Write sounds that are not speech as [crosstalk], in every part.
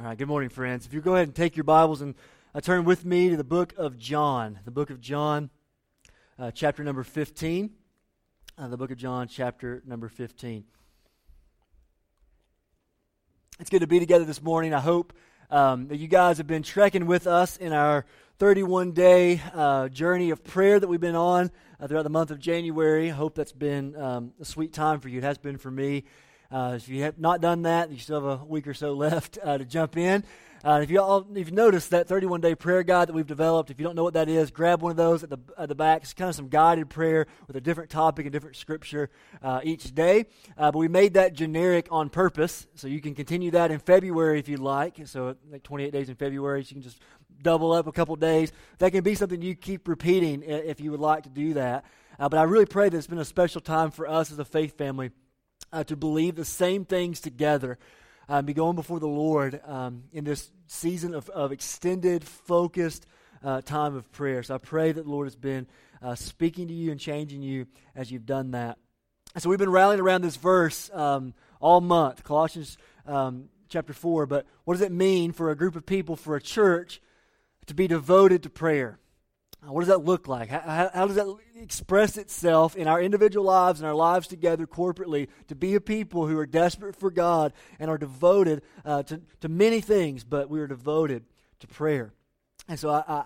All right, good morning, friends. If you go ahead and take your Bibles and uh, turn with me to the book of John, the book of John, uh, chapter number 15. Uh, the book of John, chapter number 15. It's good to be together this morning. I hope um, that you guys have been trekking with us in our 31 day uh, journey of prayer that we've been on uh, throughout the month of January. I hope that's been um, a sweet time for you. It has been for me. Uh, if you have not done that, you still have a week or so left uh, to jump in. Uh, if you all, if you noticed that 31 day prayer guide that we've developed, if you don't know what that is, grab one of those at the at the back. It's kind of some guided prayer with a different topic and different scripture uh, each day. Uh, but we made that generic on purpose, so you can continue that in February if you'd like. So like 28 days in February, so you can just double up a couple days. That can be something you keep repeating if you would like to do that. Uh, but I really pray that it's been a special time for us as a faith family uh, to believe the same things together. Um, be going before the Lord um, in this season of, of extended, focused uh, time of prayer. So I pray that the Lord has been uh, speaking to you and changing you as you've done that. so we've been rallying around this verse um, all month, Colossians um, chapter 4. But what does it mean for a group of people, for a church, to be devoted to prayer? What does that look like? How, how, does that express itself in our individual lives and our lives together corporately to be a people who are desperate for God and are devoted uh, to, to many things, but we are devoted to prayer? And so I, I,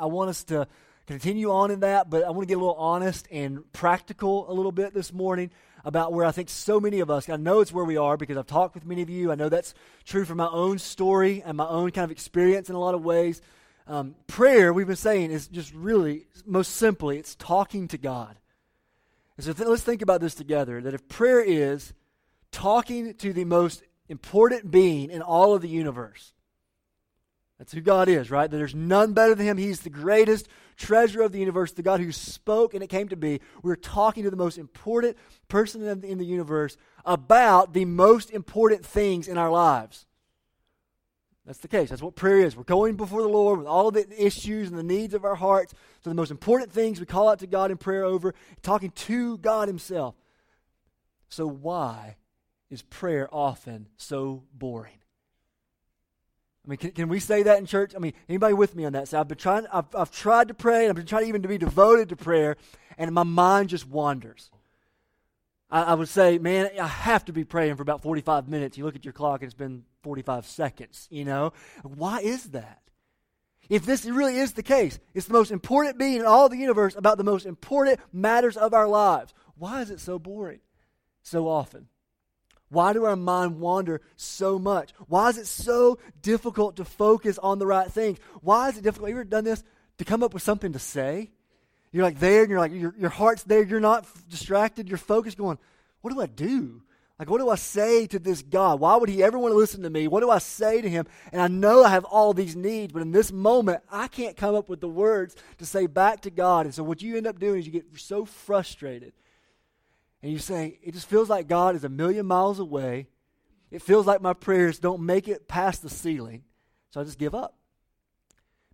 I want us to continue on in that, but I want to get a little honest and practical a little bit this morning about where I think so many of us, I know it's where we are because I've talked with many of you. I know that's true from my own story and my own kind of experience in a lot of ways. Um, prayer, we've been saying, is just really, most simply, it's talking to God. And so th- let's think about this together that if prayer is talking to the most important being in all of the universe, that's who God is, right? That there's none better than Him. He's the greatest treasure of the universe, the God who spoke and it came to be. We're talking to the most important person in the, in the universe about the most important things in our lives. That's the case. That's what prayer is. We're going before the Lord with all of the issues and the needs of our hearts. So the most important things we call out to God in prayer over, talking to God Himself. So why is prayer often so boring? I mean, can, can we say that in church? I mean, anybody with me on that? So I've been trying. I've, I've tried to pray, and I've been trying even to be devoted to prayer, and my mind just wanders. I, I would say, man, I have to be praying for about forty-five minutes. You look at your clock, and it's been 45 seconds, you know? Why is that? If this really is the case, it's the most important being in all the universe about the most important matters of our lives. Why is it so boring so often? Why do our mind wander so much? Why is it so difficult to focus on the right things? Why is it difficult? You ever done this? To come up with something to say? You're like there and you're like, your, your heart's there. You're not distracted. You're focused going, what do I do? Like, what do I say to this God? Why would he ever want to listen to me? What do I say to him? And I know I have all these needs, but in this moment, I can't come up with the words to say back to God. And so, what you end up doing is you get so frustrated. And you say, it just feels like God is a million miles away. It feels like my prayers don't make it past the ceiling. So I just give up.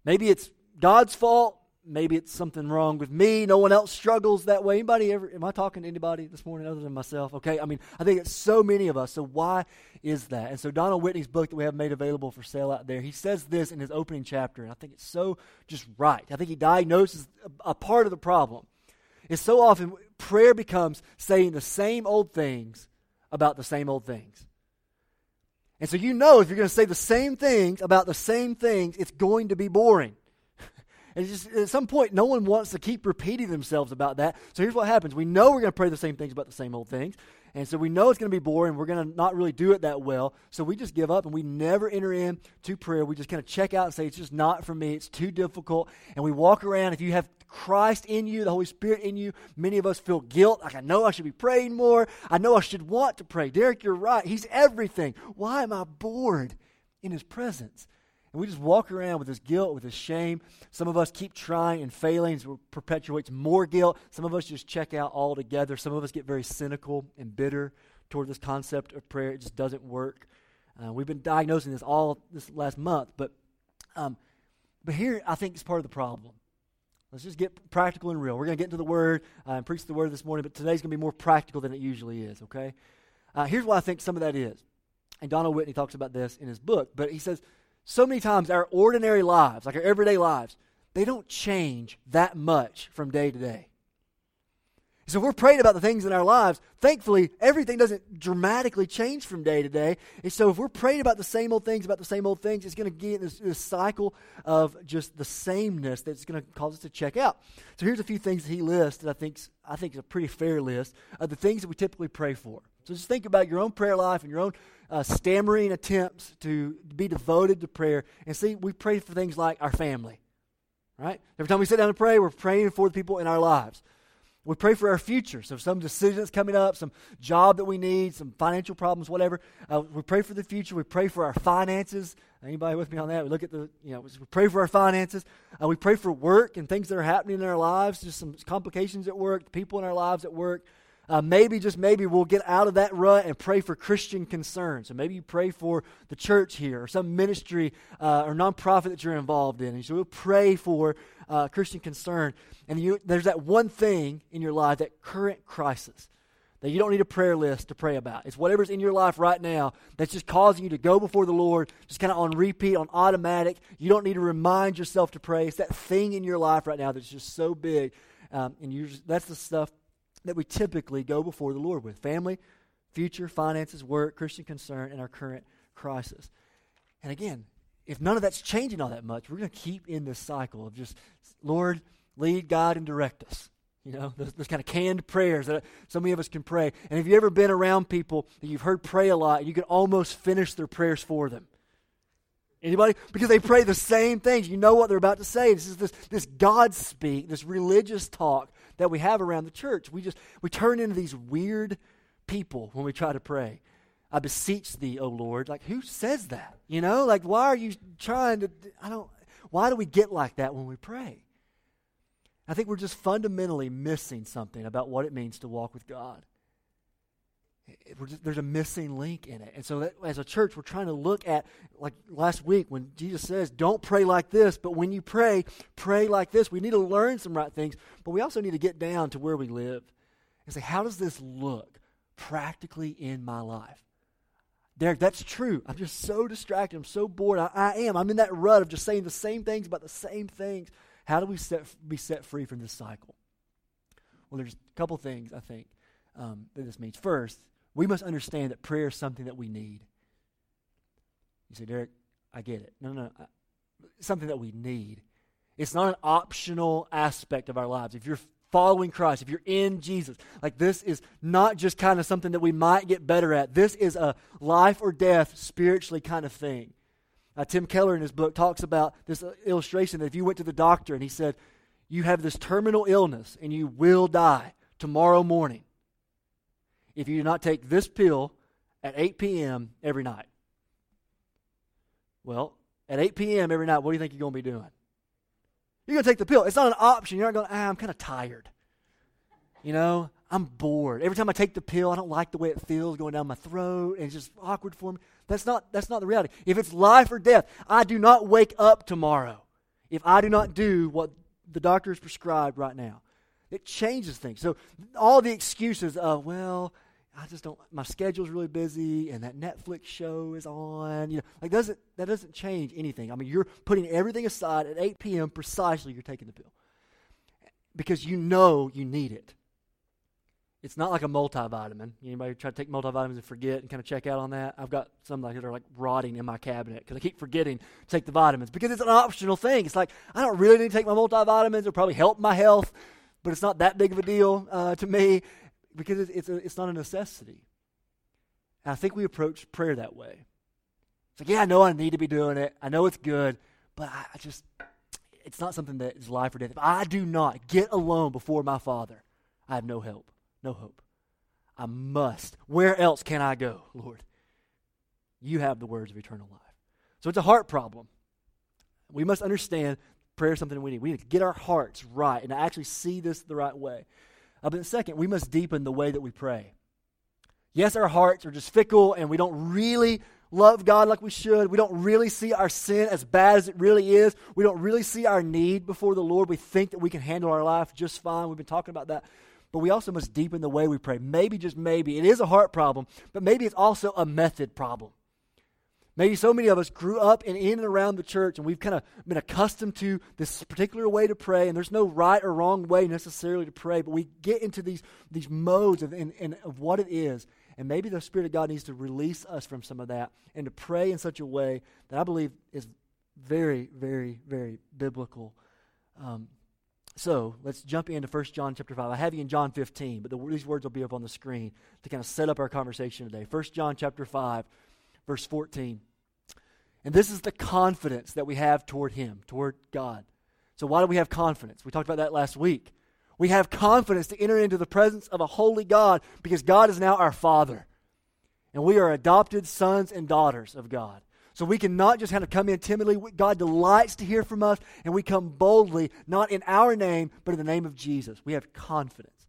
Maybe it's God's fault maybe it's something wrong with me. No one else struggles that way. Anybody ever? Am I talking to anybody this morning other than myself? Okay. I mean, I think it's so many of us. So why is that? And so Donald Whitney's book that we have made available for sale out there, he says this in his opening chapter, and I think it's so just right. I think he diagnoses a, a part of the problem. Is so often prayer becomes saying the same old things about the same old things. And so you know if you're going to say the same things about the same things, it's going to be boring. And just at some point, no one wants to keep repeating themselves about that. So here's what happens: we know we're going to pray the same things about the same old things, and so we know it's going to be boring. We're going to not really do it that well. So we just give up and we never enter into prayer. We just kind of check out and say it's just not for me. It's too difficult. And we walk around. If you have Christ in you, the Holy Spirit in you, many of us feel guilt. Like I know I should be praying more. I know I should want to pray. Derick, you're right. He's everything. Why am I bored in His presence? And we just walk around with this guilt, with this shame. Some of us keep trying and failing, so perpetuates more guilt. Some of us just check out altogether. Some of us get very cynical and bitter toward this concept of prayer. It just doesn't work. Uh, we've been diagnosing this all this last month, but um, but here I think is part of the problem. Let's just get practical and real. We're going to get into the Word uh, and preach the Word this morning, but today's going to be more practical than it usually is. Okay. Uh, here's why I think some of that is. And Donald Whitney talks about this in his book, but he says so many times our ordinary lives, like our everyday lives, they don't change that much from day to day. So we're praying about the things in our lives, thankfully, everything doesn't dramatically change from day to day. And so if we're praying about the same old things, about the same old things, it's going to get this, this cycle of just the sameness that's going to cause us to check out. So here's a few things that he lists that I think, I think is a pretty fair list of the things that we typically pray for. So just think about your own prayer life and your own uh, stammering attempts to be devoted to prayer. And see, we pray for things like our family, right? Every time we sit down to pray, we're praying for the people in our lives. We pray for our future. So, some decisions coming up, some job that we need, some financial problems, whatever. Uh, we pray for the future. We pray for our finances. Anybody with me on that? We look at the, you know, we pray for our finances. Uh, we pray for work and things that are happening in our lives, just some complications at work, people in our lives at work. Uh, maybe, just maybe, we'll get out of that rut and pray for Christian concerns. So maybe you pray for the church here or some ministry uh, or nonprofit that you're involved in. And so we'll pray for uh, Christian concern. And you, there's that one thing in your life, that current crisis, that you don't need a prayer list to pray about. It's whatever's in your life right now that's just causing you to go before the Lord, just kind of on repeat, on automatic. You don't need to remind yourself to pray. It's that thing in your life right now that's just so big. Um, and you that's the stuff that we typically go before the Lord with family, future, finances, work, Christian concern, and our current crisis. And again, if none of that's changing all that much, we're going to keep in this cycle of just, Lord, lead, God, and direct us. You know, those, those, kind of canned prayers that so many of us can pray. And have you ever been around people that you've heard pray a lot and you can almost finish their prayers for them? Anybody? Because they pray the same things. You know what they're about to say. This is this, this God speak, this religious talk that we have around the church. We just we turn into these weird people when we try to pray. I beseech thee, O Lord. Like who says that? You know, like why are you trying to I don't why do we get like that when we pray? I think we're just fundamentally missing something about what it means to walk with God. Just, there's a missing link in it. And so, that, as a church, we're trying to look at, like last week, when Jesus says, Don't pray like this, but when you pray, pray like this. We need to learn some right things, but we also need to get down to where we live and say, How does this look practically in my life? Derick, that's true. I'm just so distracted. I'm so bored. I, I, am. I'm in that rut of just saying the same things about the same things. How do we set, be set free from this cycle? Well, there's a couple things I think um, that this means. First, we must understand that prayer is something that we need. You say, Derick, I get it. No, no, no. Something that we need. It's not an optional aspect of our lives. If you're following Christ, if you're in Jesus, like this is not just kind of something that we might get better at. This is a life or death spiritually kind of thing. Uh, Tim Keller in his book talks about this uh, illustration that if you went to the doctor and he said, You have this terminal illness and you will die tomorrow morning if you do not take this pill at 8 p.m. every night. Well, at 8 p.m. every night, what do you think you're going to be doing? You're going to take the pill. It's not an option. You're not going, ah, I'm kind of tired. You know, I'm bored. Every time I take the pill, I don't like the way it feels going down my throat, and it's just awkward for me. That's not, that's not the reality. If it's life or death, I do not wake up tomorrow if I do not do what the doctor has prescribed right now. It changes things. So all the excuses of, well, I just don't my schedule's really busy and that Netflix show is on, you know, like doesn't that doesn't change anything. I mean, you're putting everything aside at 8 p.m. precisely you're taking the pill. Because you know you need it. It's not like a multivitamin. Anybody try to take multivitamins and forget and kind of check out on that? I've got some that are like rotting in my cabinet because I keep forgetting to take the vitamins because it's an optional thing. It's like I don't really need to take my multivitamins. It'll probably help my health, but it's not that big of a deal uh, to me because it's, it's, a, it's not a necessity. And I think we approach prayer that way. It's like, yeah, I know I need to be doing it. I know it's good, but I, I just, it's not something that is life or death. If I do not get alone before my Father, I have no help, no hope. I must. Where else can I go, [laughs] Lord? You have the words of eternal life. So it's a heart problem. We must understand prayer is something we need. We need to get our hearts right and actually see this the right way. Uh, but second, we must deepen the way that we pray. Yes, our hearts are just fickle and we don't really love God like we should. We don't really see our sin as bad as it really is. We don't really see our need before the Lord. We think that we can handle our life just fine. We've been talking about that. But we also must deepen the way we pray. Maybe, just maybe, it is a heart problem, but maybe it's also a method problem. Maybe so many of us grew up and in and around the church, and we've kind of been accustomed to this particular way to pray, and there's no right or wrong way necessarily to pray, but we get into these, these modes of, in, of what it is. And maybe the Spirit of God needs to release us from some of that and to pray in such a way that I believe is very, very, very biblical. Um, so let's jump into 1 John chapter 5. I have you in John 15, but the, these words will be up on the screen to kind of set up our conversation today. 1 John chapter 5, verse 14. And this is the confidence that we have toward Him, toward God. So, why do we have confidence? We talked about that last week. We have confidence to enter into the presence of a holy God because God is now our Father. And we are adopted sons and daughters of God. So we can not just kind of come in timidly. God delights to hear from us, and we come boldly, not in our name, but in the name of Jesus. We have confidence.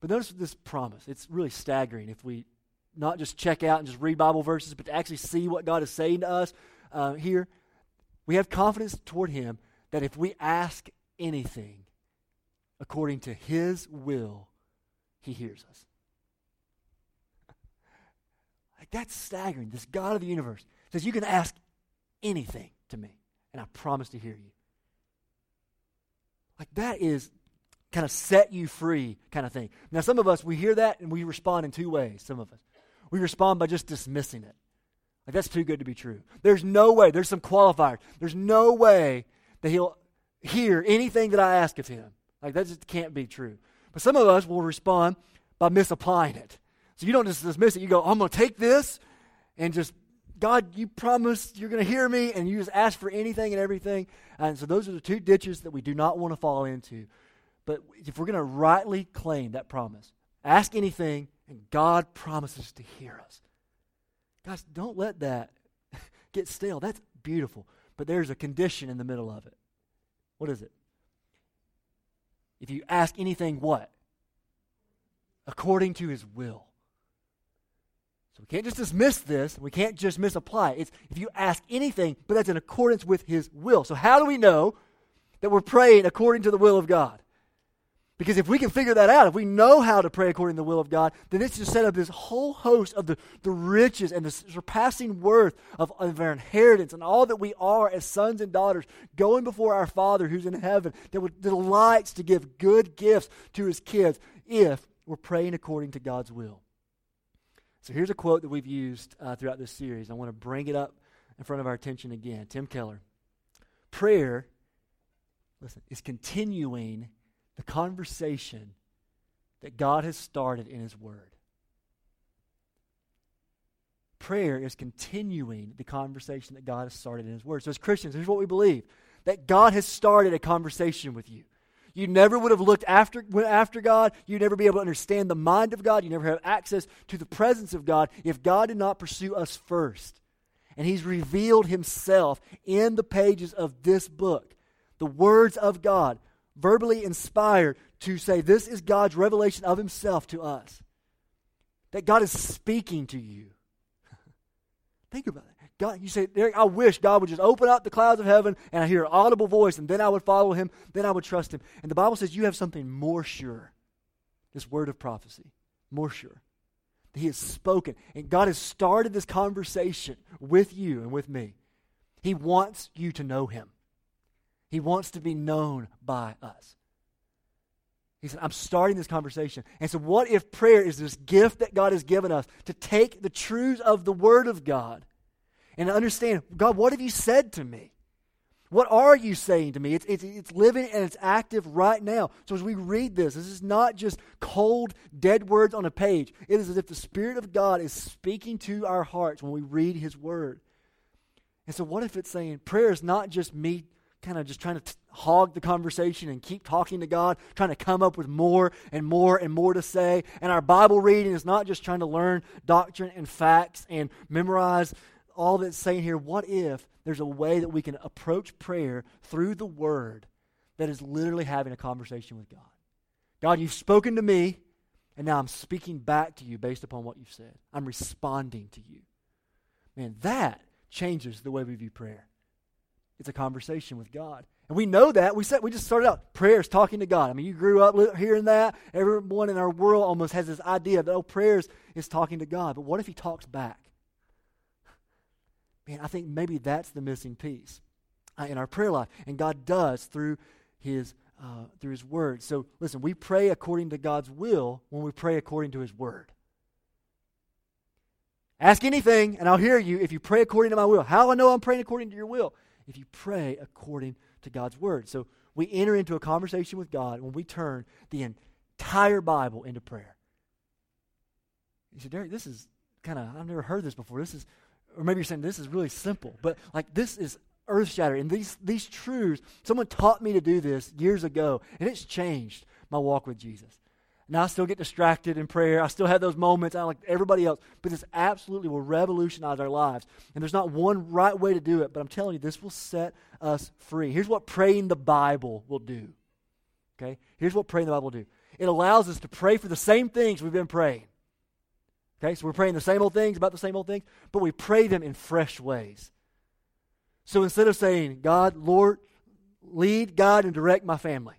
But notice this promise. It's really staggering if we not just check out and just read Bible verses, but to actually see what God is saying to us uh, here. We have confidence toward Him that if we ask anything according to His will, He hears us. [laughs] like that's staggering. This God of the universe says, You can ask anything to me, and I promise to hear you. Like that is kind of set you free kind of thing. Now, some of us, we hear that and we respond in two ways. Some of us. We respond by just dismissing it. Like, that's too good to be true. There's no way, there's some qualifiers. There's no way that he'll hear anything that I ask of him. Like, that just can't be true. But some of us will respond by misapplying it. So you don't just dismiss it. You go, I'm going to take this and just, God, you promised you're going to hear me, and you just ask for anything and everything. And so those are the two ditches that we do not want to fall into. But if we're going to rightly claim that promise, ask anything and God promises to hear us. Guys, don't let that [laughs] get stale. That's beautiful. But there's a condition in the middle of it. What is it? If you ask anything, what? According to his will. So we can't just dismiss this. We can't just misapply it. It's if you ask anything, but that's in accordance with his will. So how do we know that we're praying according to the will of God? Because if we can figure that out, if we know how to pray according to the will of God, then it's just set up this whole host of the, the riches and the surpassing worth of, of our inheritance and all that we are as sons and daughters going before our Father who's in heaven that delights to give good gifts to his kids if we're praying according to God's will. So here's a quote that we've used uh, throughout this series. I want to bring it up in front of our attention again. Tim Keller. Prayer, listen, is continuing the conversation that God has started in His Word. Prayer is continuing the conversation that God has started in His Word. So, as Christians, here's what we believe that God has started a conversation with you. You never would have looked after, went after God. You'd never be able to understand the mind of God. You never have access to the presence of God if God did not pursue us first. And He's revealed Himself in the pages of this book. The words of God verbally inspired to say, This is God's revelation of Himself to us. That God is speaking to you. [laughs] Think about it. God, you say, Derick, I wish God would just open up the clouds of heaven and I hear an audible voice, and then I would follow Him, then I would trust Him. And the Bible says you have something more sure. This word of prophecy, more sure. He has spoken. And God has started this conversation with you and with me. He wants you to know Him. He wants to be known by us. He said, I'm starting this conversation. And so, what if prayer is this gift that God has given us to take the truths of the Word of God and understand, God, what have you said to me? What are you saying to me? It's, it's, it's living and it's active right now. So, as we read this, this is not just cold, dead words on a page. It is as if the Spirit of God is speaking to our hearts when we read His Word. And so, what if it's saying prayer is not just me kind of just trying to t- hog the conversation and keep talking to God, trying to come up with more and more and more to say. And our Bible reading is not just trying to learn doctrine and facts and memorize all that's saying here. What if there's a way that we can approach prayer through the Word that is literally having a conversation with God? God, you've spoken to me, and now I'm speaking back to you based upon what you've said. I'm responding to you. Man, that changes the way we view prayer. It's a conversation with God. And we know that. We said we just started out prayers talking to God. I mean, you grew up hearing that. Everyone in our world almost has this idea that oh, prayers is talking to God. But what if He talks back? Man, I think maybe that's the missing piece uh, in our prayer life. And God does through His, uh, through His Word. So listen, we pray according to God's will when we pray according to His Word. Ask anything, and I'll hear you if you pray according to my will. How I know I'm praying according to your will? If you pray according to God's Word. So we enter into a conversation with God when we turn the entire Bible into prayer. You say, Derick, this is kind of, I've never heard this before. This is, or maybe you're saying this is really simple, but like this is earth shattering. And these, these truths, someone taught me to do this years ago, and it's changed my walk with Jesus. Now I still get distracted in prayer. I still have those moments. I like everybody else. But this absolutely will revolutionize our lives. And there's not one right way to do it, but I'm telling you, this will set us free. Here's what praying the Bible will do. Okay? Here's what praying the Bible will do. It allows us to pray for the same things we've been praying. Okay, so we're praying the same old things about the same old things, but we pray them in fresh ways. So instead of saying, God, Lord, lead, God, and direct my family,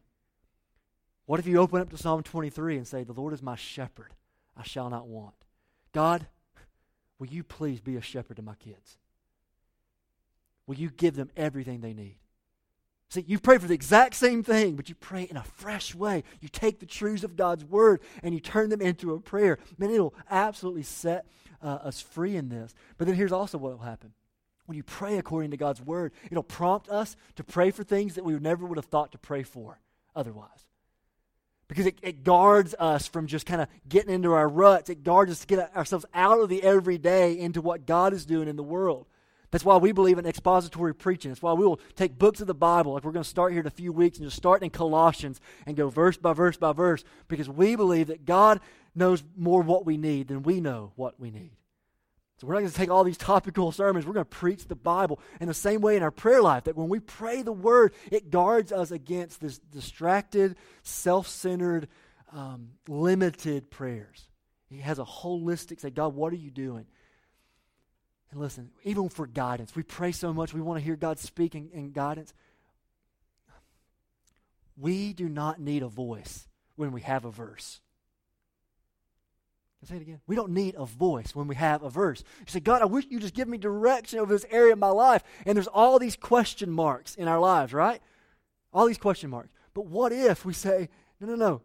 what if you open up to Psalm 23 and say, The Lord is my shepherd, I shall not want? God, will you please be a shepherd to my kids? Will you give them everything they need? See, you pray for the exact same thing, but you pray in a fresh way. You take the truths of God's word and you turn them into a prayer. Man, it'll absolutely set uh, us free in this. But then here's also what will happen. When you pray according to God's word, it'll prompt us to pray for things that we never would have thought to pray for otherwise. Because it, it guards us from just kind of getting into our ruts. It guards us to get ourselves out of the everyday into what God is doing in the world. That's why we believe in expository preaching. That's why we will take books of the Bible, like we're going to start here in a few weeks, and just start in Colossians and go verse by verse by verse, because we believe that God knows more what we need than we know what we need. So we're not going to take all these topical sermons. We're going to preach the Bible in the same way in our prayer life that when we pray the Word, it guards us against this distracted, self centered, um, limited prayers. He has a holistic say, God, what are you doing? And listen, even for guidance, we pray so much, we want to hear God speak in guidance. We do not need a voice when we have a verse. I'll say it again. We don't need a voice when we have a verse. You say, God, I wish you just give me direction over this area of my life. And there's all these question marks in our lives, right? All these question marks. But what if we say, no, no, no.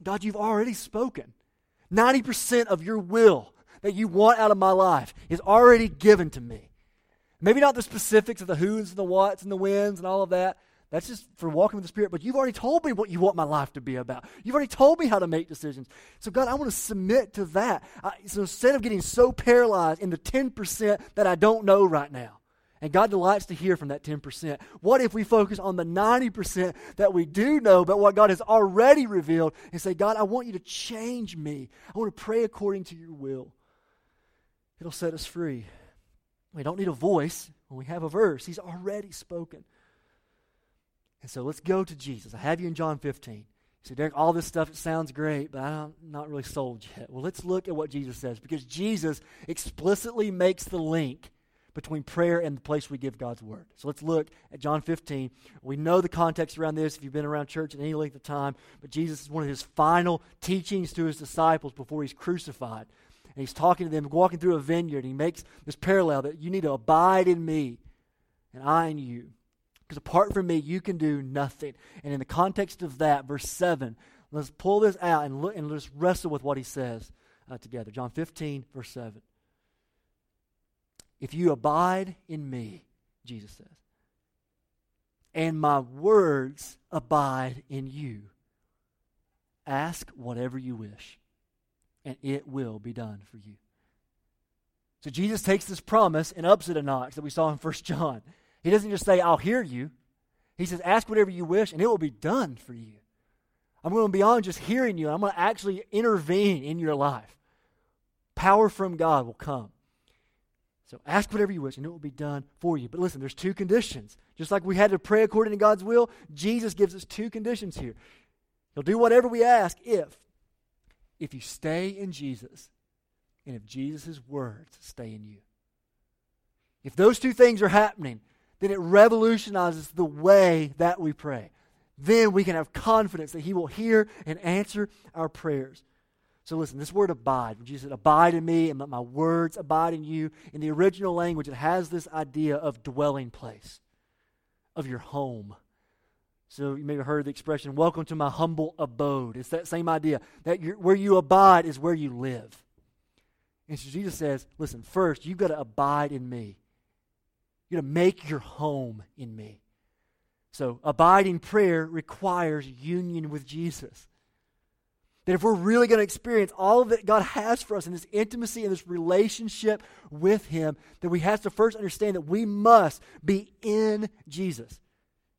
God, you've already spoken. 90% of your will that you want out of my life is already given to me. Maybe not the specifics of the who's and the what's and the whens and all of that. That's just for walking with the Spirit. But you've already told me what you want my life to be about. You've already told me how to make decisions. So, God, I want to submit to that. I, so instead of getting so paralyzed in the 10% that I don't know right now, and God delights to hear from that 10%. What if we focus on the 90% that we do know about what God has already revealed and say, God, I want you to change me. I want to pray according to your will. It'll set us free. We don't need a voice when we have a verse. He's already spoken. And so let's go to Jesus. I have you in John 15. You say, Derick, all this stuff sounds great, but I'm not really sold yet. Well, let's look at what Jesus says because Jesus explicitly makes the link between prayer and the place we give God's word. So let's look at John 15. We know the context around this if you've been around church in any length of time, but Jesus is one of his final teachings to his disciples before he's crucified and he's talking to them, walking through a vineyard. And he makes this parallel that you need to abide in me and I in you. Because apart from me, you can do nothing. And in the context of that, verse 7, let's pull this out and, look, and let's wrestle with what he says uh, together. John 15, verse 7. If you abide in me, Jesus says, and my words abide in you, ask whatever you wish and it will be done for you. So Jesus takes this promise and ups it a notch that we saw in 1 John. He doesn't just say, I'll hear you. He says, ask whatever you wish, and it will be done for you. I'm going beyond just hearing you, I'm going to actually intervene in your life. Power from God will come. So ask whatever you wish, and it will be done for you. But listen, there's two conditions. Just like we had to pray according to God's will, Jesus gives us two conditions here. He'll do whatever we ask if if you stay in Jesus and if Jesus' words stay in you. If those two things are happening, then it revolutionizes the way that we pray. Then we can have confidence that He will hear and answer our prayers. So listen, this word abide, when Jesus said, abide in me and let my words abide in you, in the original language, it has this idea of dwelling place, of your home. So you may have heard the expression, welcome to my humble abode. It's that same idea, that where you abide is where you live. And so Jesus says, listen, first, you've got to abide in me. You've got to make your home in me. So abiding prayer requires union with Jesus. That if we're really going to experience all that God has for us in this intimacy and this relationship with Him, that we have to first understand that we must be in Jesus.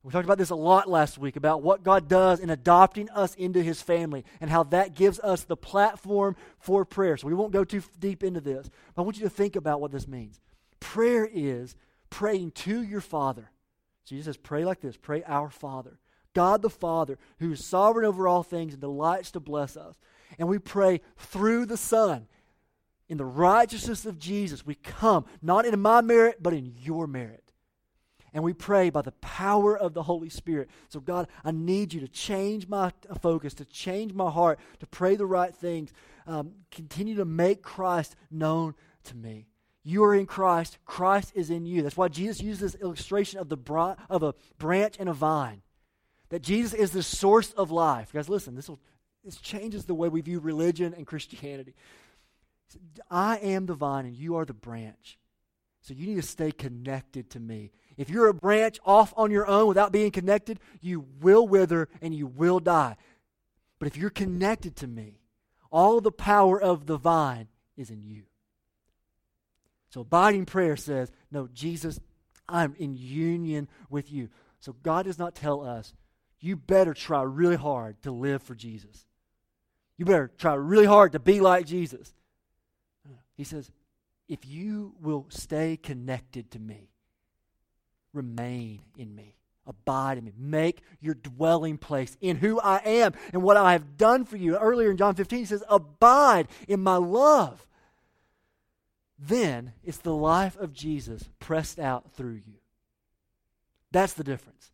We talked about this a lot last week about what God does in adopting us into His family and how that gives us the platform for prayer. So we won't go too deep into this, but I want you to think about what this means. Prayer is praying to your Father. Jesus says, pray like this pray, Our Father. God the Father, who is sovereign over all things and delights to bless us. And we pray through the Son. In the righteousness of Jesus, we come, not in my merit, but in your merit. And we pray by the power of the Holy Spirit. So, God, I need you to change my focus, to change my heart, to pray the right things. Um, continue to make Christ known to me. You are in Christ, Christ is in you. That's why Jesus used this illustration of, the bra- of a branch and a vine that Jesus is the source of life. Guys, listen, this, will, this changes the way we view religion and Christianity. I am the vine and you are the branch. So you need to stay connected to me. If you're a branch off on your own without being connected, you will wither and you will die. But if you're connected to me, all the power of the vine is in you. So abiding prayer says, No, Jesus, I'm in union with you. So God does not tell us you better try really hard to live for Jesus. You better try really hard to be like Jesus. He says, if you will stay connected to me, remain in me, abide in me, make your dwelling place in who I am and what I have done for you. Earlier in John 15, he says, abide in my love. Then it's the life of Jesus pressed out through you. That's the difference.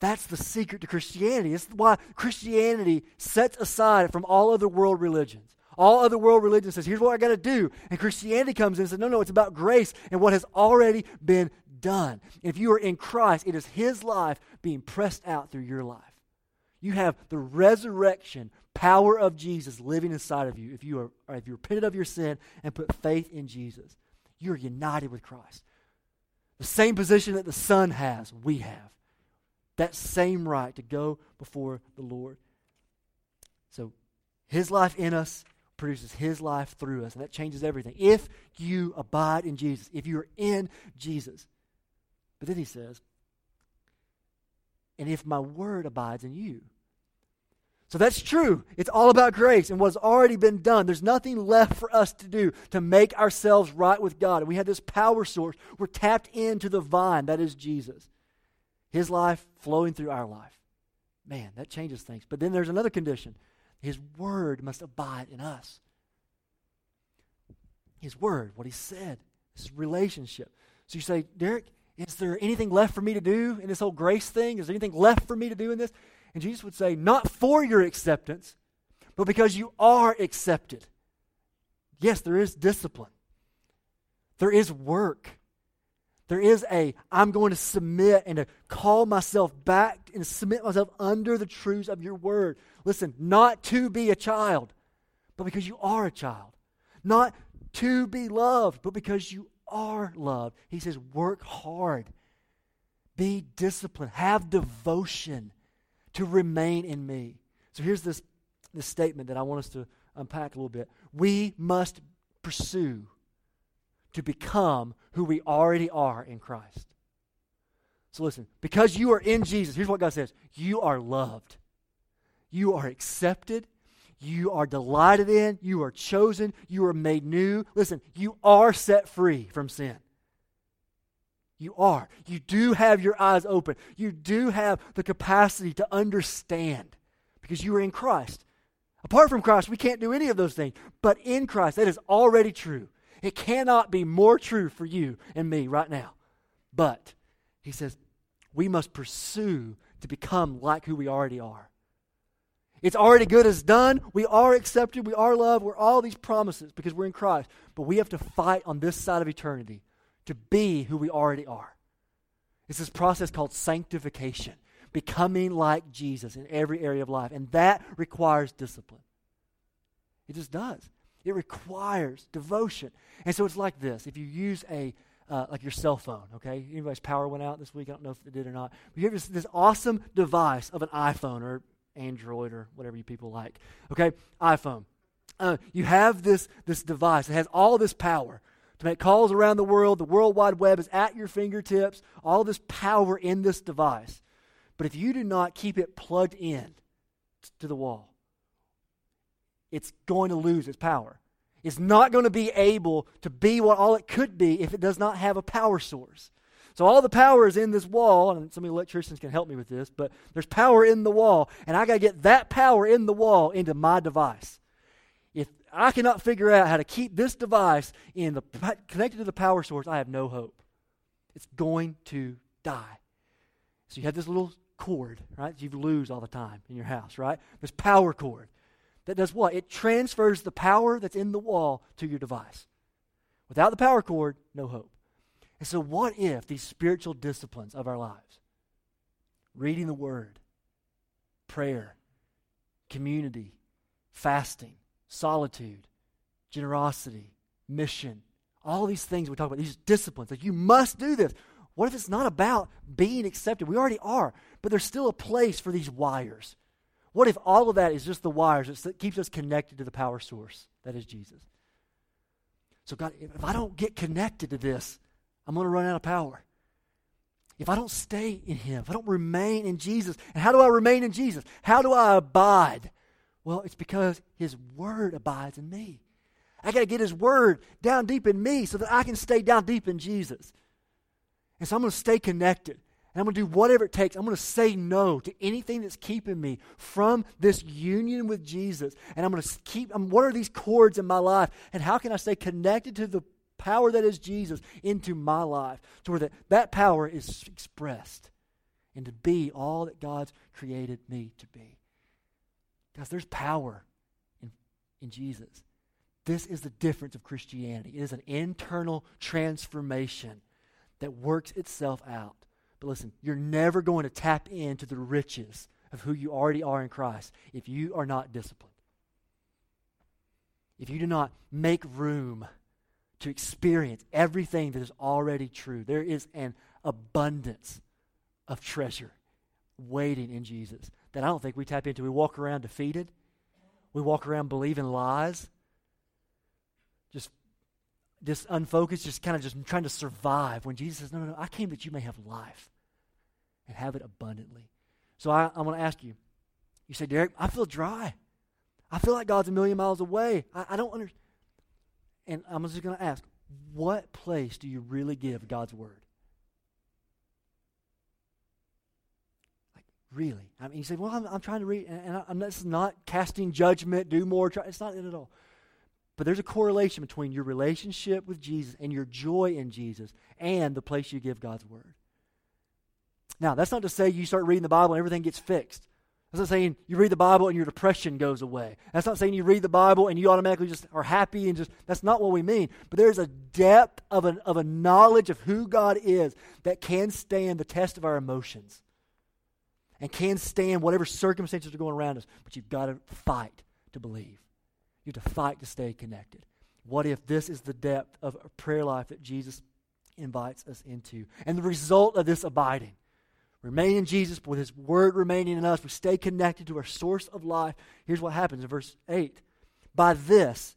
That's the secret to Christianity. It's why Christianity sets aside from all other world religions. All other world religions says, here's what I got to do. And Christianity comes in and says, no, no, it's about grace and what has already been done. If you are in Christ, it is His life being pressed out through your life. You have the resurrection power of Jesus living inside of you if you are if you repented of your sin and put faith in Jesus. You're united with Christ. The same position that the Son has, we have that same right to go before the Lord. So, His life in us produces His life through us, and that changes everything. If you abide in Jesus, if you're in Jesus. But then He says, and if my word abides in you. So that's true. It's all about grace and what's already been done. There's nothing left for us to do to make ourselves right with God. We have this power source. We're tapped into the vine that is Jesus. His life flowing through our life. Man, that changes things. But then there's another condition His word must abide in us. His word, what He said, His relationship. So you say, Derick, is there anything left for me to do in this whole grace thing? Is there anything left for me to do in this? And Jesus would say, Not for your acceptance, but because you are accepted. Yes, there is discipline, there is work. There is a, I'm going to submit and to call myself back and submit myself under the truths of your word. Listen, not to be a child, but because you are a child. Not to be loved, but because you are loved. He says, work hard, be disciplined, have devotion to remain in me. So here's this, this statement that I want us to unpack a little bit. We must pursue to become who we already are in Christ. So listen, because you are in Jesus, here's what God says you are loved, you are accepted, you are delighted in, you are chosen, you are made new. Listen, you are set free from sin. You are. You do have your eyes open. You do have the capacity to understand because you are in Christ. Apart from Christ, we can't do any of those things. But in Christ, that is already true. It cannot be more true for you and me right now. But he says, we must pursue to become like who we already are. It's already good as done. We are accepted. We are loved. We're all these promises because we're in Christ. But we have to fight on this side of eternity to be who we already are. It's this process called sanctification, becoming like Jesus in every area of life. And that requires discipline. It just does. It requires devotion. And so it's like this. If you use a uh, like your cell phone, okay? Anybody's power went out this week. I don't know if it did or not. But you have this, this awesome device of an iPhone or Android or whatever you people like. Okay, iPhone. Uh, you have this this device. It has all this power to make calls around the world. The World Wide Web is at your fingertips. All this power in this device. But if you do not keep it plugged in to the wall, it's going to lose its power. It's not going to be able to be what all it could be if it does not have a power source. So all the power is in this wall, and some of the electricians can help me with this, but there's power in the wall, and I got to get that power in the wall into my device. I cannot figure out how to keep this device in the connected to the power source, I have no hope. It's going to die. So you have this little cord, right? You lose all the time in your house, right? This power cord that does what? It transfers the power that's in the wall to your device. Without the power cord, no hope. And so, what if these spiritual disciplines of our lives, reading the Word, prayer, community, fasting, solitude, generosity, mission, all these things we talk about, these disciplines, like you must do this. What if it's not about being accepted? We already are, but there's still a place for these wires. What if all of that is just the wires that keeps us connected to the power source that is Jesus? So, God, if I don't get connected to this, I'm going to run out of power. If I don't stay in Him, if I don't remain in Jesus, and how do I remain in Jesus? How do I abide? Well, it's because His Word abides in me. I got to get His Word down deep in me so that I can stay down deep in Jesus. And so I'm going to stay connected. And I'm going to do whatever it takes. I'm going to say no to anything that's keeping me from this union with Jesus. And I'm going to keep, um, what are these cords in my life? And how can I stay connected to the power that is Jesus into my life to where that, that power is expressed and to be all that God's created me to be. Guys, there's power in, in Jesus. This is the difference of Christianity. It is an internal transformation that works itself out. But listen, you're never going to tap into the riches of who you already are in Christ if you are not disciplined. If you do not make room to experience everything that is already true. There is an abundance of treasure waiting in Jesus that I don't think we tap into. We walk around defeated, we walk around believing lies, just, just unfocused, just kind of just trying to survive when Jesus says, No, no, no, I came that you may have life and have it abundantly. So I, I want to ask you, you say, Derick, I feel dry. I feel like God's a million miles away. I, I don't understand. And I'm just going to ask, what place do you really give God's word? Really? I mean, you say, well, I'm, I'm trying to read, and, and is not casting judgment, do more. Try, it's not it at all. But there's a correlation between your relationship with Jesus and your joy in Jesus and the place you give God's word. Now, that's not to say you start reading the Bible and everything gets fixed. That's not saying you read the Bible and your depression goes away. That's not saying you read the Bible and you automatically just are happy and just, that's not what we mean. But there's a depth of, an, of a knowledge of who God is that can stand the test of our emotions and can stand whatever circumstances are going around us. But you've got to fight to believe. You have to fight to stay connected. What if this is the depth of a prayer life that Jesus invites us into? And the result of this abiding remain in Jesus, but with His Word remaining in us, we stay connected to our source of life. Here's what happens in verse 8. By this,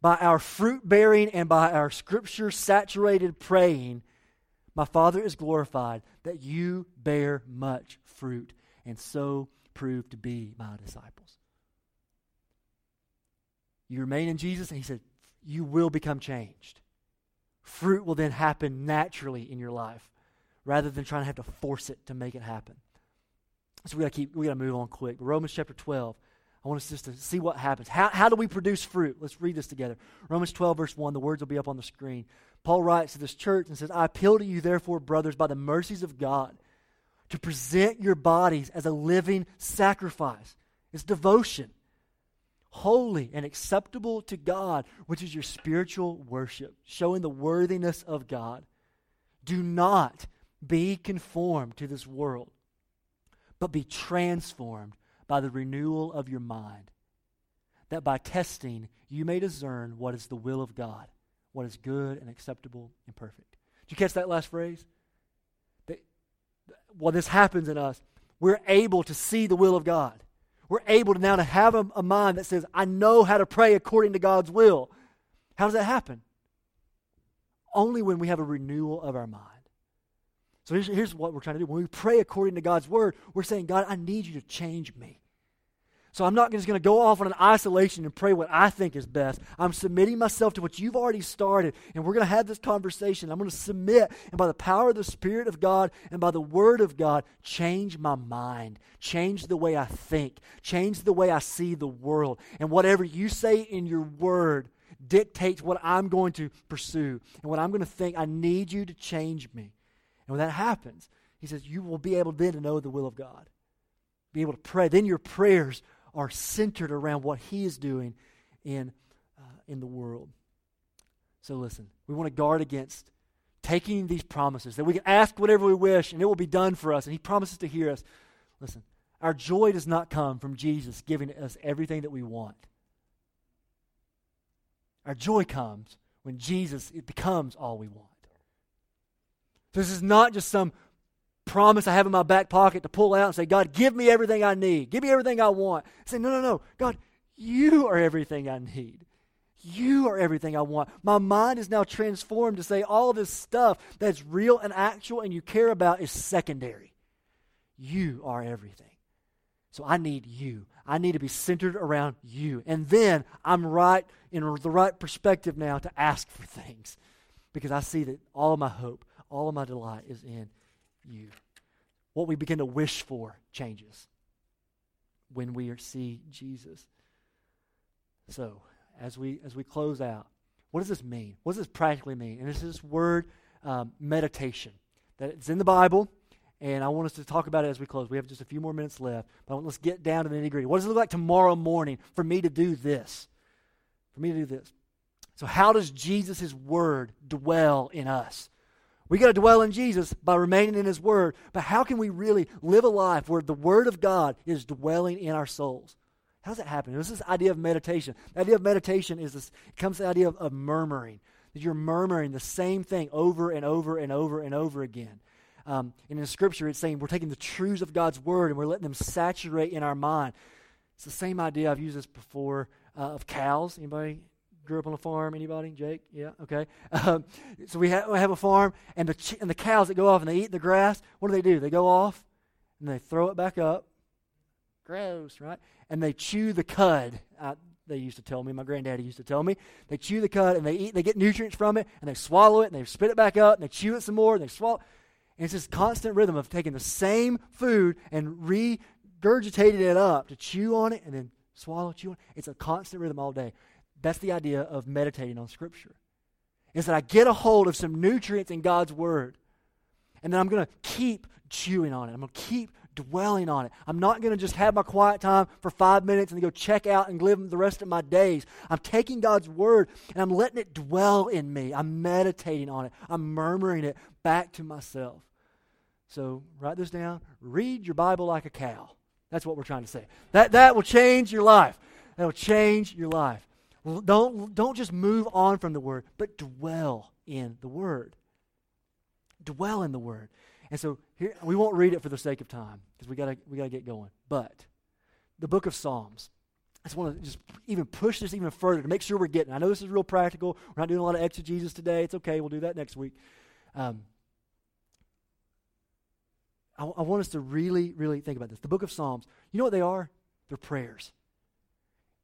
by our fruit bearing and by our scripture saturated praying, my Father is glorified that you bear much fruit and so prove to be my disciples. You remain in Jesus, and He said, you will become changed. Fruit will then happen naturally in your life rather than trying to have to force it to make it happen. So we got to keep, we got to move on quick. Romans chapter 12. I want us just to see what happens. How, how do we produce fruit? Let's read this together. Romans 12, verse 1. The words will be up on the screen. Paul writes to this church and says, I appeal to you, therefore, brothers, by the mercies of God, to present your bodies as a living sacrifice. It's devotion. Holy and acceptable to God, which is your spiritual worship, showing the worthiness of God. Do not be conformed to this world, but be transformed by the renewal of your mind, that by testing you may discern what is the will of God, what is good and acceptable and perfect. Did you catch that last phrase? While this happens in us, we're able to see the will of God. We're able to now to have a, a mind that says, I know how to pray according to God's will. How does that happen? Only when we have a renewal of our mind. So here's, here's what we're trying to do. When we pray according to God's word, we're saying, God, I need you to change me. So I'm not just going to go off on an isolation and pray what I think is best. I'm submitting myself to what you've already started, and we're going to have this conversation. I'm going to submit, and by the power of the Spirit of God and by the Word of God, change my mind, change the way I think, change the way I see the world. And whatever you say in your Word dictates what I'm going to pursue and what I'm going to think. I need you to change me. And when that happens, He says, you will be able then to know the will of God, be able to pray. Then your prayers are centered around what He is doing in, uh, in the world. So listen, we want to guard against taking these promises that we can ask whatever we wish and it will be done for us, and He promises to hear us. Listen, our joy does not come from Jesus giving us everything that we want. Our joy comes when Jesus it becomes all we want. This is not just some promise I have in my back pocket to pull out and say, God, give me everything I need. Give me everything I want. Say, no, no, no. God, you are everything I need. You are everything I want. My mind is now transformed to say all of this stuff that's real and actual and you care about is secondary. You are everything. So I need you. I need to be centered around you. And then I'm right in the right perspective now to ask for things because I see that all of my hope, all of my delight is in you. What we begin to wish for changes when we see Jesus. So, as we as we close out, what does this mean? What does this practically mean? And this is this word um, meditation that it's in the Bible, and I want us to talk about it as we close. We have just a few more minutes left, but let's get down to the nitty gritty. What does it look like tomorrow morning for me to do this? For me to do this. So, how does Jesus' word dwell in us? We got to dwell in Jesus by remaining in His Word. But how can we really live a life where the Word of God is dwelling in our souls? How does that happen? This is this idea of meditation. The idea of meditation is this it comes to the idea of, of murmuring. That you're murmuring the same thing over and over and over and over again. Um, and in Scripture, it's saying we're taking the truths of God's Word and we're letting them saturate in our mind. It's the same idea. I've used this before uh, of cows. Anybody grew up on a farm? Anybody? Jake? Yeah. Okay. [laughs] Um, so we, ha- we have a farm, and the ch- and the cows that go off and they eat the grass. What do they do? They go off and they throw it back up. Gross, right? And they chew the cud. I, they used to tell me. My granddaddy used to tell me. They chew the cud and they eat. They get nutrients from it and they swallow it and they spit it back up and they chew it some more and they swallow. And it's this constant rhythm of taking the same food and regurgitating it up to chew on it and then swallow, chew on it. It's a constant rhythm all day. That's the idea of meditating on Scripture. Is that I get a hold of some nutrients in God's Word, and then I'm going to keep chewing on it. I'm going to keep dwelling on it. I'm not going to just have my quiet time for five minutes and go check out and live the rest of my days. I'm taking God's Word and I'm letting it dwell in me. I'm meditating on it. I'm murmuring it back to myself. So write this down. Read your Bible like a cow. That's what we're trying to say. That, that will change your life. That will change your life. Don't, don't just move on from the Word, but dwell in the Word. Dwell in the Word. And so here we won't read it for the sake of time because we gotta we gotta get going. But the book of Psalms. I just want to just even push this even further to make sure we're getting. I know this is real practical. We're not doing a lot of exegesis today. It's okay. We'll do that next week. Um, I, I want us to really, really think about this. The book of Psalms. You know what they are? They're prayers.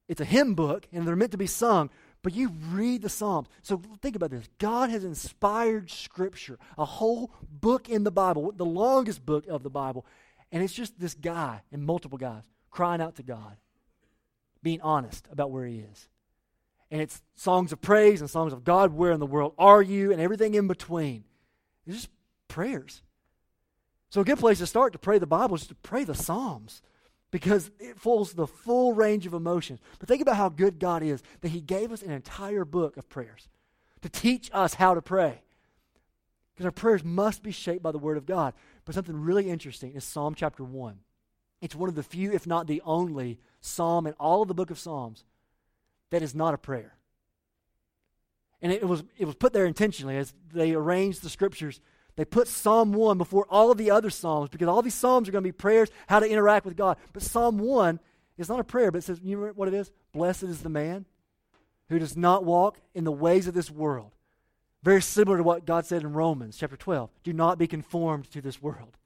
It's a hymn book, and they're meant to be sung, but you read the Psalms. So think about this God has inspired Scripture, a whole book in the Bible, the longest book of the Bible, and it's just this guy and multiple guys crying out to God, being honest about where he is. And it's songs of praise and songs of God, where in the world are you, and everything in between. It's just prayers. So, a good place to start to pray the Bible is to pray the Psalms. Because it fulls the full range of emotions. But think about how good God is that He gave us an entire book of prayers to teach us how to pray. Because our prayers must be shaped by the Word of God. But something really interesting is Psalm chapter 1. It's one of the few, if not the only, psalm in all of the book of Psalms that is not a prayer. And it was, it was put there intentionally as they arranged the scriptures. They put Psalm 1 before all of the other Psalms because all these Psalms are going to be prayers, how to interact with God. But Psalm 1 is not a prayer, but it says, you know what it is? Blessed is the man who does not walk in the ways of this world. Very similar to what God said in Romans chapter 12. Do not be conformed to this world.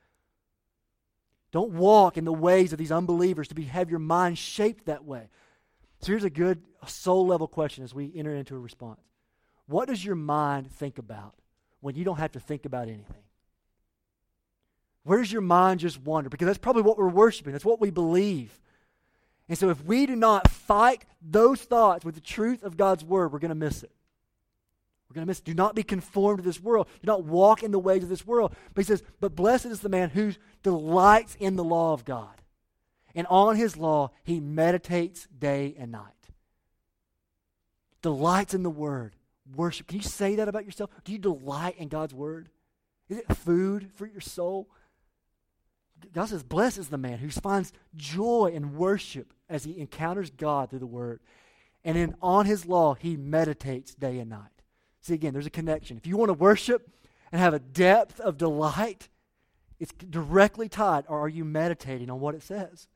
Don't walk in the ways of these unbelievers to be, have your mind shaped that way. So here's a good soul level question as we enter into a response. What does your mind think about when you don't have to think about anything? Where does your mind just wander? Because that's probably what we're worshiping, that's what we believe. And so if we do not fight those thoughts with the truth of God's word, we're going to miss it. We're going to miss it. Do not be conformed to this world. Do not walk in the ways of this world. But he says, But blessed is the man who delights in the law of God. And on his law he meditates day and night. Delights in the word worship. Can you say that about yourself? Do you delight in God's word? Is it food for your soul? God says, Blessed is the man who finds joy in worship as he encounters God through the word. And then on his law, he meditates day and night. See, again, there's a connection. If you want to worship and have a depth of delight, it's directly tied. Or are you meditating on what it says?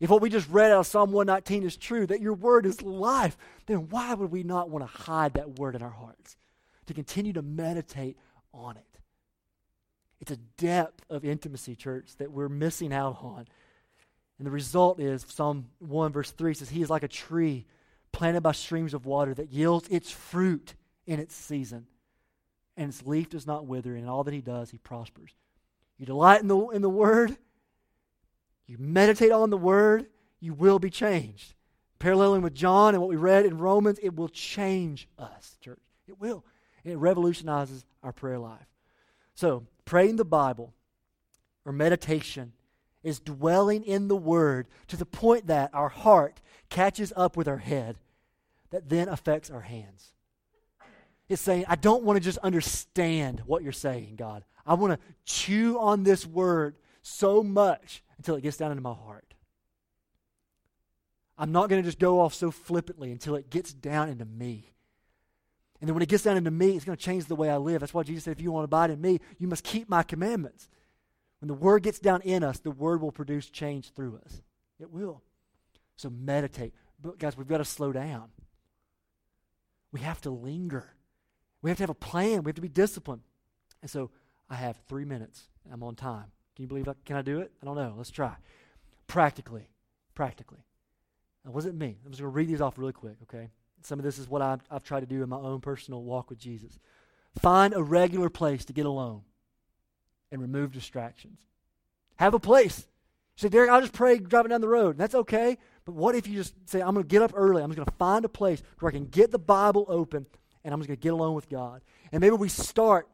If what we just read out of Psalm 119 is true, that your word is life, then why would we not want to hide that word in our hearts? To continue to meditate on it. It's a depth of intimacy, church, that we're missing out on. And the result is Psalm 1, verse 3 says, He is like a tree planted by streams of water that yields its fruit in its season. And its leaf does not wither, and in all that he does, he prospers. You delight in the, in the word, you meditate on the word, you will be changed. Paralleling with John and what we read in Romans, it will change us, church. It will. And it revolutionizes our prayer life. So, praying the Bible or meditation is dwelling in the Word to the point that our heart catches up with our head, that then affects our hands. It's saying, I don't want to just understand what you're saying, God. I want to chew on this Word so much until it gets down into my heart. I'm not going to just go off so flippantly until it gets down into me. And then when it gets down into me, it's going to change the way I live. That's why Jesus said, if you want to abide in me, you must keep my commandments. When the word gets down in us, the word will produce change through us. It will. So meditate. But guys, we've got to slow down. We have to linger. We have to have a plan. We have to be disciplined. And so I have three minutes. I'm on time. Can you believe I can I do it? I don't know. Let's try. Practically. Practically. Now, does it mean? I'm just going to read these off really quick, okay? Some of this is what I've, I've tried to do in my own personal walk with Jesus. Find a regular place to get alone and remove distractions. Have a place. You say, Derick, I'll just pray driving down the road. That's okay. But what if you just say, I'm going to get up early. I'm just going to find a place where I can get the Bible open and I'm just going to get alone with God. And maybe we start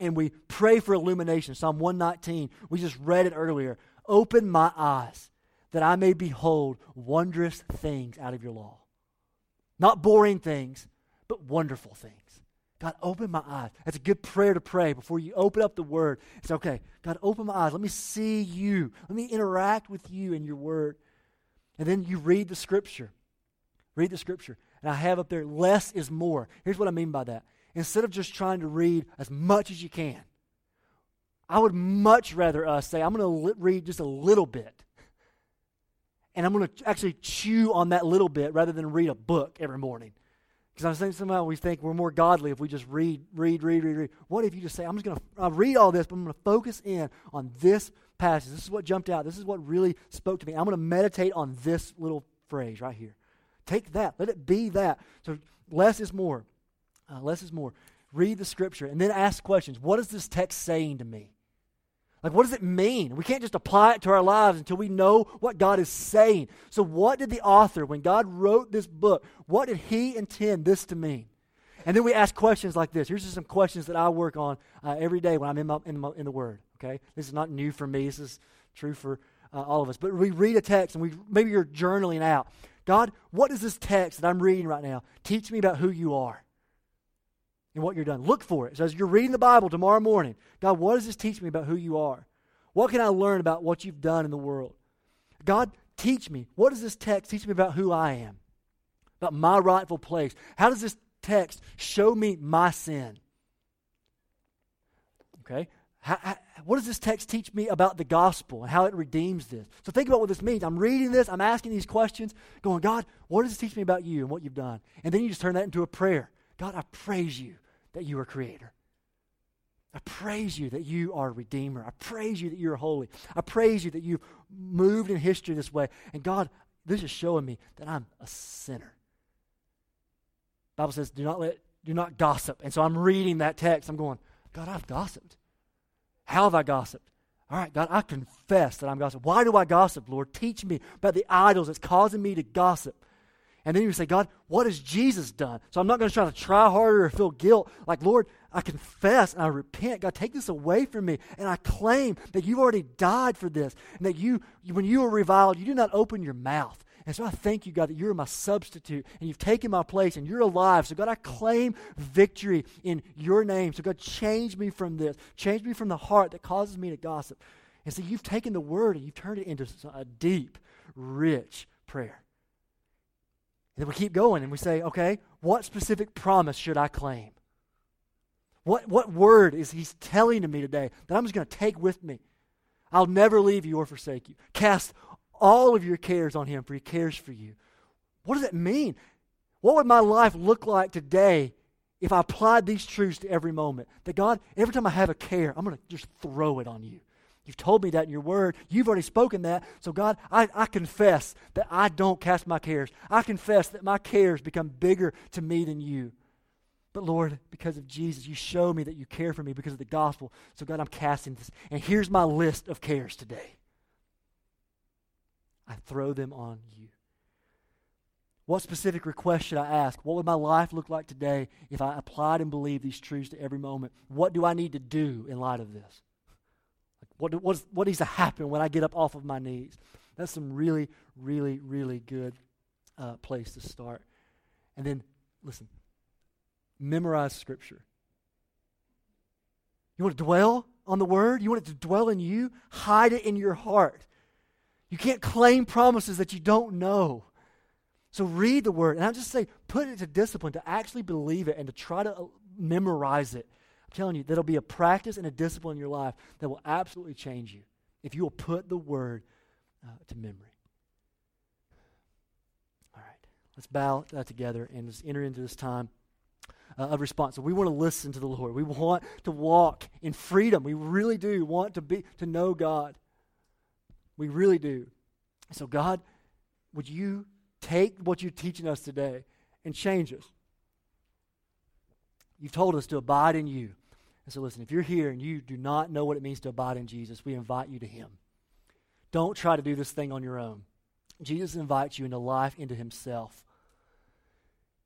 and we pray for illumination. Psalm 119, we just read it earlier. Open my eyes that I may behold wondrous things out of your law. Not boring things, but wonderful things. God, open my eyes. That's a good prayer to pray before you open up the word. It's okay. God, open my eyes. Let me see you. Let me interact with you in your word. And then you read the scripture. Read the scripture. And I have up there, less is more. Here's what I mean by that. Instead of just trying to read as much as you can, I would much rather us say, I'm going to li- read just a little bit. And I'm going to actually chew on that little bit rather than read a book every morning. Because I thinking somehow we think we're more godly if we just read, read, read, read, read. What if you just say, I'm just going to read all this, but I'm going to focus in on this passage. This is what jumped out. This is what really spoke to me. I'm going to meditate on this little phrase right here. Take that. Let it be that. So less is more. Uh, less is more. Read the scripture and then ask questions. What is this text saying to me? Like, what does it mean? We can't just apply it to our lives until we know what God is saying. So, what did the author, when God wrote this book, what did he intend this to mean? And then we ask questions like this. Here's just some questions that I work on uh, every day when I'm in, my, in, my, in, the Word. Okay, this is not new for me. This is true for uh, all of us. But we read a text and we maybe you're journaling out. God, what does this text that I'm reading right now teach me about who you are and what you're done? Look for it. So as you're reading the Bible tomorrow morning, God, what does this teach me about who you are? What can I learn about what you've done in the world? God, teach me. What does this text teach me about who I am? About my rightful place? How does this text show me my sin? Okay? How, how, what does this text teach me about the gospel and how it redeems this? So think about what this means. I'm reading this, I'm asking these questions, going, God, what does this teach me about you and what you've done? And then you just turn that into a prayer. God, I praise you that you are creator. I praise you that you are redeemer. I praise you that you're holy. I praise you that you've moved in history this way. And God, this is showing me that I'm a sinner. Bible says, do not let do not gossip. And so I'm reading that text. I'm going, God, I've gossiped. How have I gossiped? All right, God, I confess that I'm gossiping. Why do I gossip, Lord? Teach me about the idols that's causing me to gossip. And then you say, God, what has Jesus done? So I'm not going to try to try harder or feel guilt. Like, Lord, I confess and I repent. God, take this away from me. And I claim that you've already died for this. And that you, when you were reviled, you did not open your mouth. And so I thank you, God, that you're my substitute and you've taken my place and you're alive. So, God, I claim victory in your name. So, God, change me from this. Change me from the heart that causes me to gossip. And so you've taken the word and you've turned it into a deep, rich prayer. And then we keep going and we say, okay, what specific promise should I claim? What, what word is he telling to me today that I'm just going to take with me? I'll never leave you or forsake you. Cast all of your cares on Him, for He cares for you. What does that mean? What would my life look like today if I applied these truths to every moment? That God, every time I have a care, I'm going to just throw it on you. You've told me that in your word. You've already spoken that. So, God, I, I confess that I don't cast my cares. I confess that my cares become bigger to me than you. But Lord, because of Jesus, you show me that you care for me because of the gospel. So, God, I'm casting this. And here's my list of cares today. I throw them on you. What specific request should I ask? What would my life look like today if I applied and believed these truths to every moment? What do I need to do in light of this? What, what, what needs to happen when I get up off of my knees? That's some really, really, really good uh, place to start. And then, listen, memorize Scripture. You want to dwell on the Word? You want it to dwell in you? Hide it in your heart. You can't claim promises that you don't know. So read the word. And I just say, put it to discipline to actually believe it and to try to uh, memorize it. I'm telling you, that'll be a practice and a discipline in your life that will absolutely change you if you will put the word uh, to memory. All right, let's bow uh, together and just enter into this time uh, of response. So we want to listen to the Lord. We want to walk in freedom. We really do want to be to know God. We really do. So, God, would you take what you're teaching us today and change us? You've told us to abide in you. And so, listen, if you're here and you do not know what it means to abide in Jesus, we invite you to Him. Don't try to do this thing on your own. Jesus invites you into life, into Himself.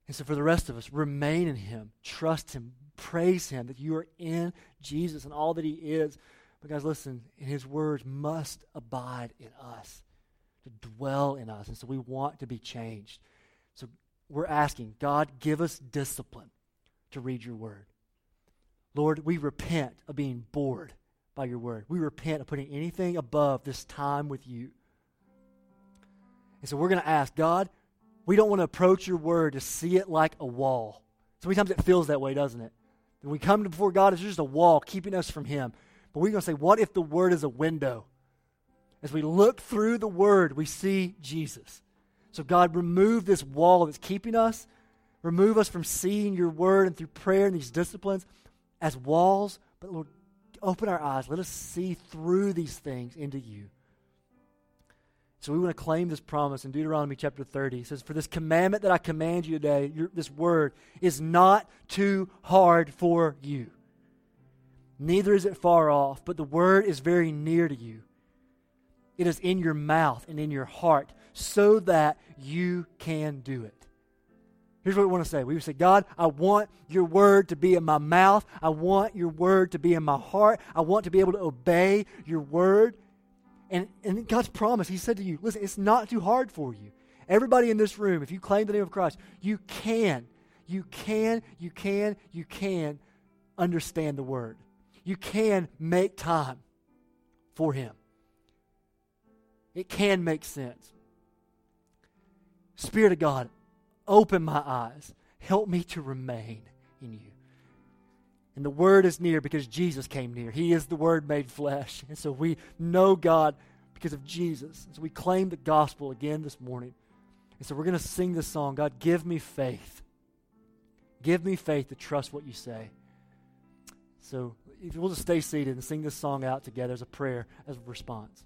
And so, for the rest of us, remain in Him, trust Him, praise Him that you are in Jesus and all that He is. But guys, listen, his words must abide in us, to dwell in us. And so we want to be changed. So we're asking, God, give us discipline to read your word. Lord, we repent of being bored by your word. We repent of putting anything above this time with you. And so we're going to ask, God, we don't want to approach your word to see it like a wall. So many times it feels that way, doesn't it? When we come before God, it's just a wall keeping us from Him. But we're going to say, what if the Word is a window? As we look through the Word, we see Jesus. So, God, remove this wall that's keeping us. Remove us from seeing your Word and through prayer and these disciplines as walls. But, Lord, open our eyes. Let us see through these things into you. So we want to claim this promise in Deuteronomy chapter 30. It says, For this commandment that I command you today, your, this word, is not too hard for you neither is it far off, but the word is very near to you. It is in your mouth and in your heart, so that you can do it. Here's what we want to say. We would say, God, I want your word to be in my mouth. I want your word to be in my heart. I want to be able to obey your word. And, and God's promise, He said to you, listen, it's not too hard for you. Everybody in this room, if you claim the name of Christ, you can, you can, you can, you can understand the Word. You can make time for Him. It can make sense. Spirit of God, open my eyes. Help me to remain in you. And the Word is near because Jesus came near. He is the Word made flesh. And so we know God because of Jesus. So we claim the gospel again this morning. And so we're going to sing this song God, give me faith. Give me faith to trust what you say. So we'll just stay seated and sing this song out together as a prayer, as a response.